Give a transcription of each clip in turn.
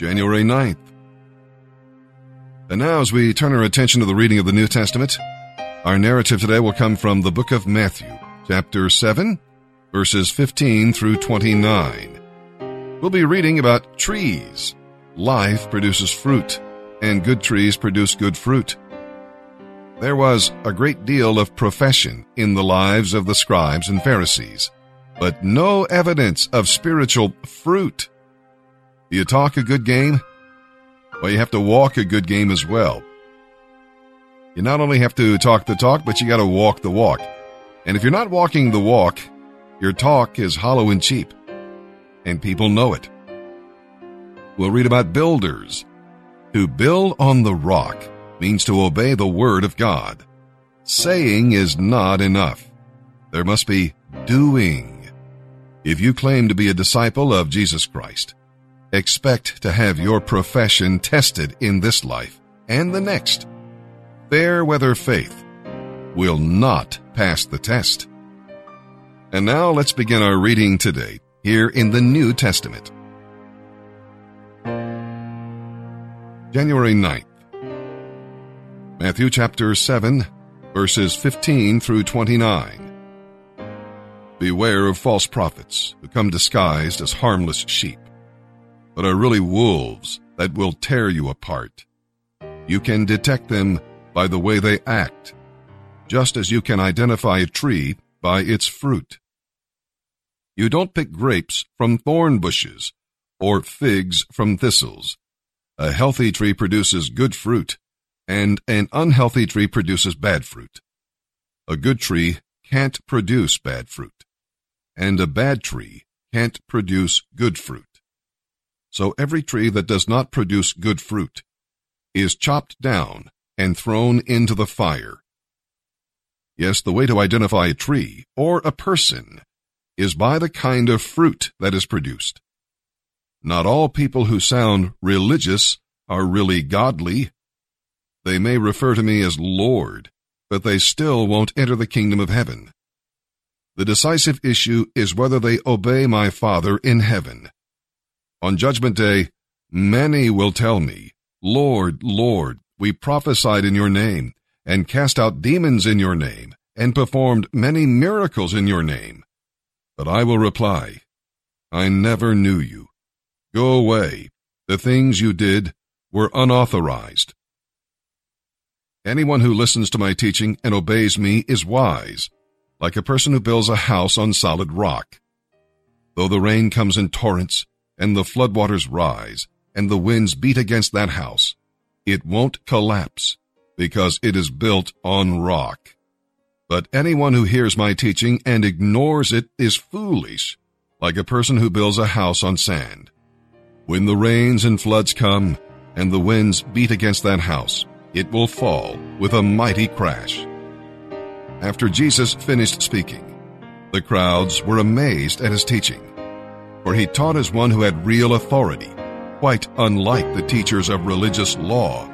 January 9th. And now, as we turn our attention to the reading of the New Testament, our narrative today will come from the book of Matthew, chapter 7, verses 15 through 29. We'll be reading about trees. Life produces fruit, and good trees produce good fruit. There was a great deal of profession in the lives of the scribes and Pharisees, but no evidence of spiritual fruit. You talk a good game? Well, you have to walk a good game as well. You not only have to talk the talk, but you got to walk the walk. And if you're not walking the walk, your talk is hollow and cheap. And people know it. We'll read about builders. To build on the rock means to obey the word of God. Saying is not enough. There must be doing. If you claim to be a disciple of Jesus Christ, expect to have your profession tested in this life and the next. Fair weather faith will not pass the test. And now let's begin our reading today here in the New Testament. January 9th. Matthew chapter 7, verses 15 through 29. Beware of false prophets who come disguised as harmless sheep, but are really wolves that will tear you apart. You can detect them by the way they act, just as you can identify a tree by its fruit. You don't pick grapes from thorn bushes or figs from thistles. A healthy tree produces good fruit and an unhealthy tree produces bad fruit. A good tree can't produce bad fruit, and a bad tree can't produce good fruit. So every tree that does not produce good fruit is chopped down and thrown into the fire. Yes, the way to identify a tree or a person is by the kind of fruit that is produced. Not all people who sound religious are really godly they may refer to me as Lord, but they still won't enter the kingdom of heaven. The decisive issue is whether they obey my Father in heaven. On Judgment Day, many will tell me, Lord, Lord, we prophesied in your name, and cast out demons in your name, and performed many miracles in your name. But I will reply, I never knew you. Go away. The things you did were unauthorized. Anyone who listens to my teaching and obeys me is wise, like a person who builds a house on solid rock. Though the rain comes in torrents, and the floodwaters rise, and the winds beat against that house, it won't collapse, because it is built on rock. But anyone who hears my teaching and ignores it is foolish, like a person who builds a house on sand. When the rains and floods come, and the winds beat against that house, it will fall with a mighty crash. After Jesus finished speaking, the crowds were amazed at his teaching, for he taught as one who had real authority, quite unlike the teachers of religious law.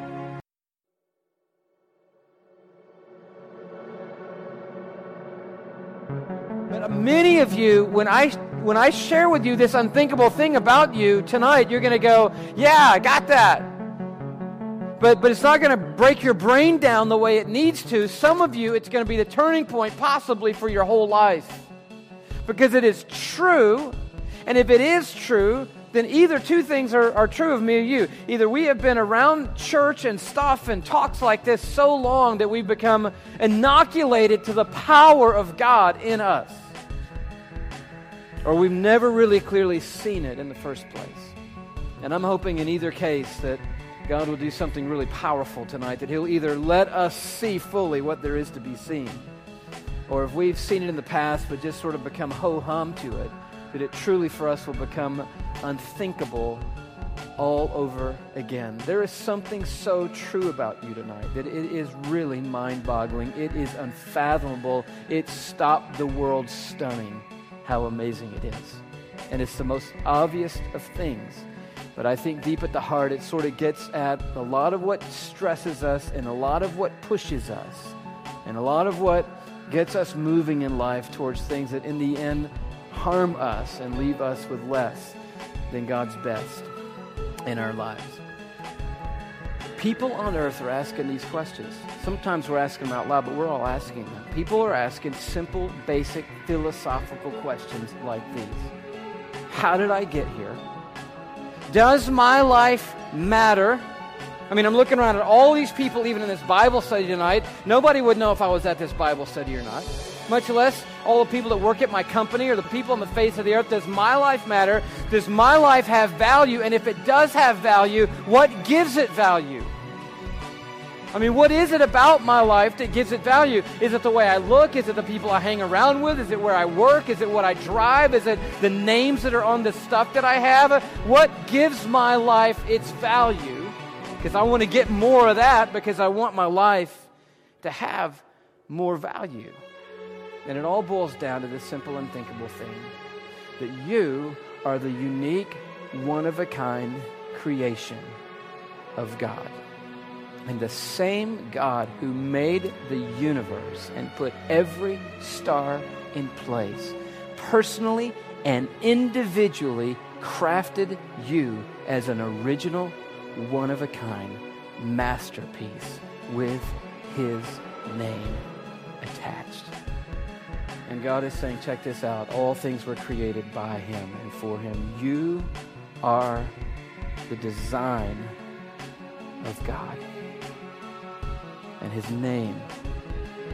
But uh, many of you, when I when I share with you this unthinkable thing about you tonight, you're going to go, "Yeah, I got that." but, but it's not going to break your brain down the way it needs to. Some of you, it's going to be the turning point possibly for your whole life. Because it is true, and if it is true, then either two things are, are true of me or you. Either we have been around church and stuff and talks like this so long that we've become inoculated to the power of God in us, or we've never really clearly seen it in the first place. And I'm hoping in either case that God will do something really powerful tonight, that He'll either let us see fully what there is to be seen, or if we've seen it in the past but just sort of become ho hum to it, that it truly for us will become unthinkable all over again. There is something so true about you tonight that it is really mind boggling. It is unfathomable. It stopped the world stunning how amazing it is. And it's the most obvious of things but I think deep at the heart, it sort of gets at a lot of what stresses us and a lot of what pushes us and a lot of what gets us moving in life towards things that in the end harm us and leave us with less than God's best. in our lives. People on earth are asking these questions. Sometimes we're asking them out loud, but we're all asking them. People are asking simple, basic, philosophical questions like these How did I get here? Does my life matter? I mean, I'm looking around at all these people, even in this Bible study tonight. Nobody would know if I was at this Bible study or not, much less all the people that work at my company or the people on the face of the earth. Does my life matter? Does my life have value? And if it does have value, what gives it value? I mean, what is it about my life that gives it value? Is it the way I look? Is it the people I hang around with? Is it where I work? Is it what I drive? Is it the names that are on the stuff that I have? What gives my life its value? Because I want to get more of that because I want my life to have more value. And it all boils down to this simple, unthinkable thing that you are the unique, one of a kind creation of God. And the same God who made the universe and put every star in place personally and individually crafted you as an original, one of a kind masterpiece with his name attached. And God is saying, check this out. All things were created by him and for him. You are the design of God and his name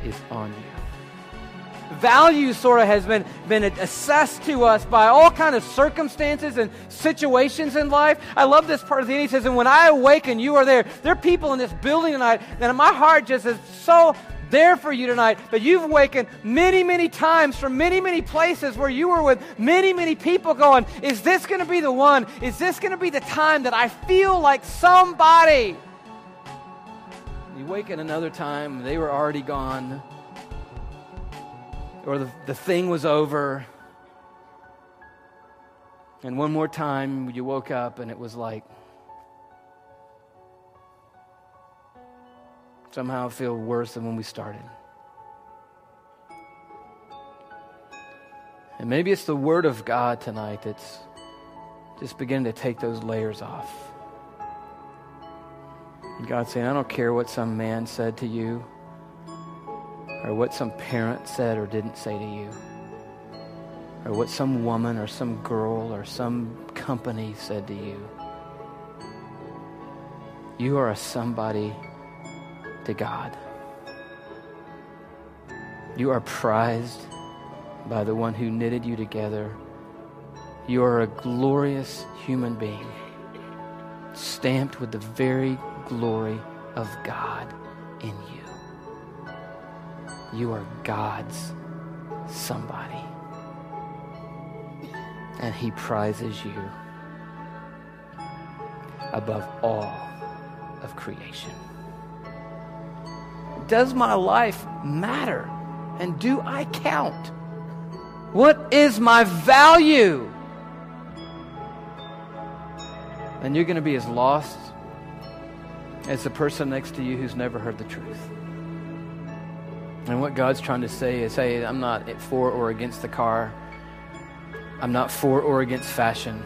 is on you. Value sort of has been, been assessed to us by all kind of circumstances and situations in life. I love this part of the end. He says, and when I awaken, you are there. There are people in this building tonight that my heart just is so there for you tonight. But you've awakened many, many times from many, many places where you were with many, many people going, Is this going to be the one? Is this going to be the time that I feel like somebody? You wake at another time, they were already gone, or the, the thing was over. And one more time, you woke up and it was like, somehow feel worse than when we started. And maybe it's the Word of God tonight that's just beginning to take those layers off. And God's saying, I don't care what some man said to you, or what some parent said or didn't say to you, or what some woman or some girl or some company said to you. You are a somebody to God. You are prized by the one who knitted you together. You are a glorious human being, stamped with the very glory of God in you. You are God's somebody. And He prizes you above all of creation. Does my life matter? And do I count? What is my value? And you're going to be as lost as the person next to you who's never heard the truth. And what God's trying to say is hey, I'm not for or against the car. I'm not for or against fashion.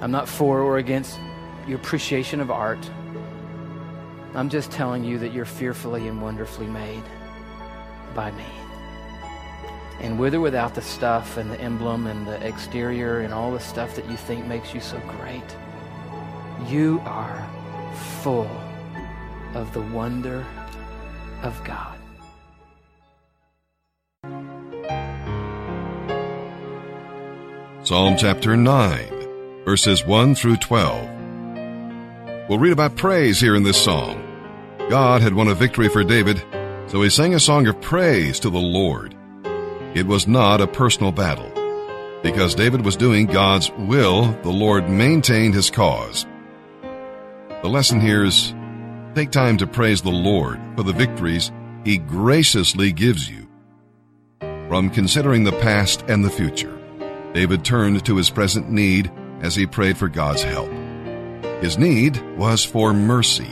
I'm not for or against your appreciation of art. I'm just telling you that you're fearfully and wonderfully made by me. And with or without the stuff and the emblem and the exterior and all the stuff that you think makes you so great, you are full of the wonder of God. Psalm chapter 9, verses 1 through 12. We'll read about praise here in this psalm. God had won a victory for David, so he sang a song of praise to the Lord. It was not a personal battle. Because David was doing God's will, the Lord maintained his cause. The lesson here is take time to praise the Lord for the victories He graciously gives you. From considering the past and the future, David turned to his present need as he prayed for God's help. His need was for mercy.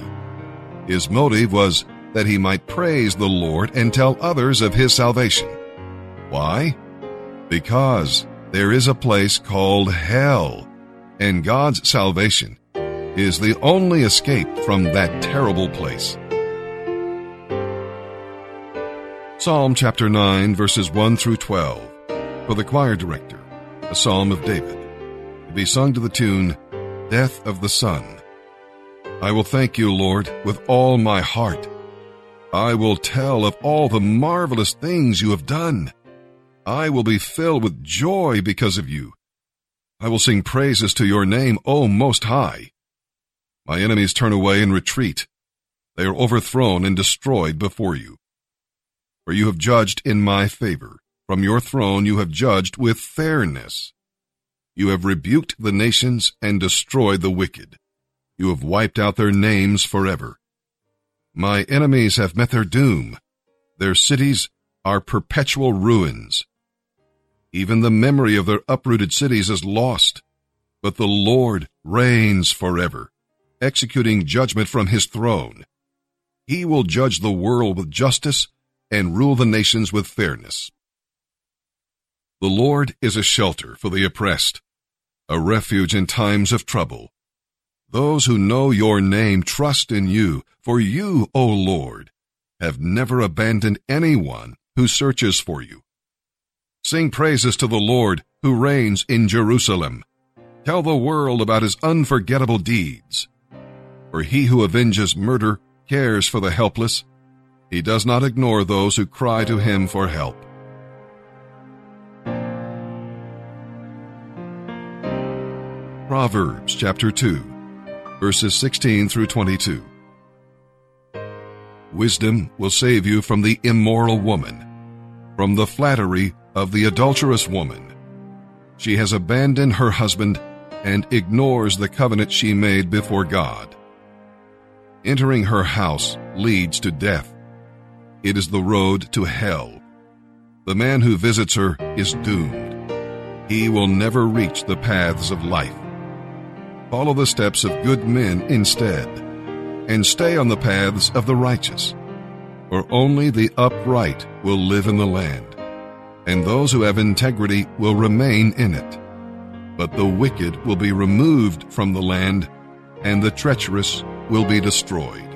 His motive was that he might praise the Lord and tell others of his salvation. Why? Because there is a place called hell and God's salvation is the only escape from that terrible place. Psalm chapter 9, verses 1 through 12, for the choir director, a psalm of David, to be sung to the tune, Death of the Son. I will thank you, Lord, with all my heart. I will tell of all the marvelous things you have done. I will be filled with joy because of you. I will sing praises to your name, O Most High. My enemies turn away and retreat. They are overthrown and destroyed before you for you have judged in my favor. From your throne you have judged with fairness. You have rebuked the nations and destroyed the wicked. You have wiped out their names forever. My enemies have met their doom. Their cities are perpetual ruins. Even the memory of their uprooted cities is lost. But the Lord reigns forever, executing judgment from his throne. He will judge the world with justice and rule the nations with fairness. The Lord is a shelter for the oppressed, a refuge in times of trouble. Those who know your name trust in you, for you, O Lord, have never abandoned anyone who searches for you. Sing praises to the Lord who reigns in Jerusalem. Tell the world about his unforgettable deeds. For he who avenges murder cares for the helpless he does not ignore those who cry to him for help. Proverbs chapter 2, verses 16 through 22. Wisdom will save you from the immoral woman, from the flattery of the adulterous woman. She has abandoned her husband and ignores the covenant she made before God. Entering her house leads to death it is the road to hell. The man who visits her is doomed. He will never reach the paths of life. Follow the steps of good men instead, and stay on the paths of the righteous. For only the upright will live in the land, and those who have integrity will remain in it. But the wicked will be removed from the land, and the treacherous will be destroyed.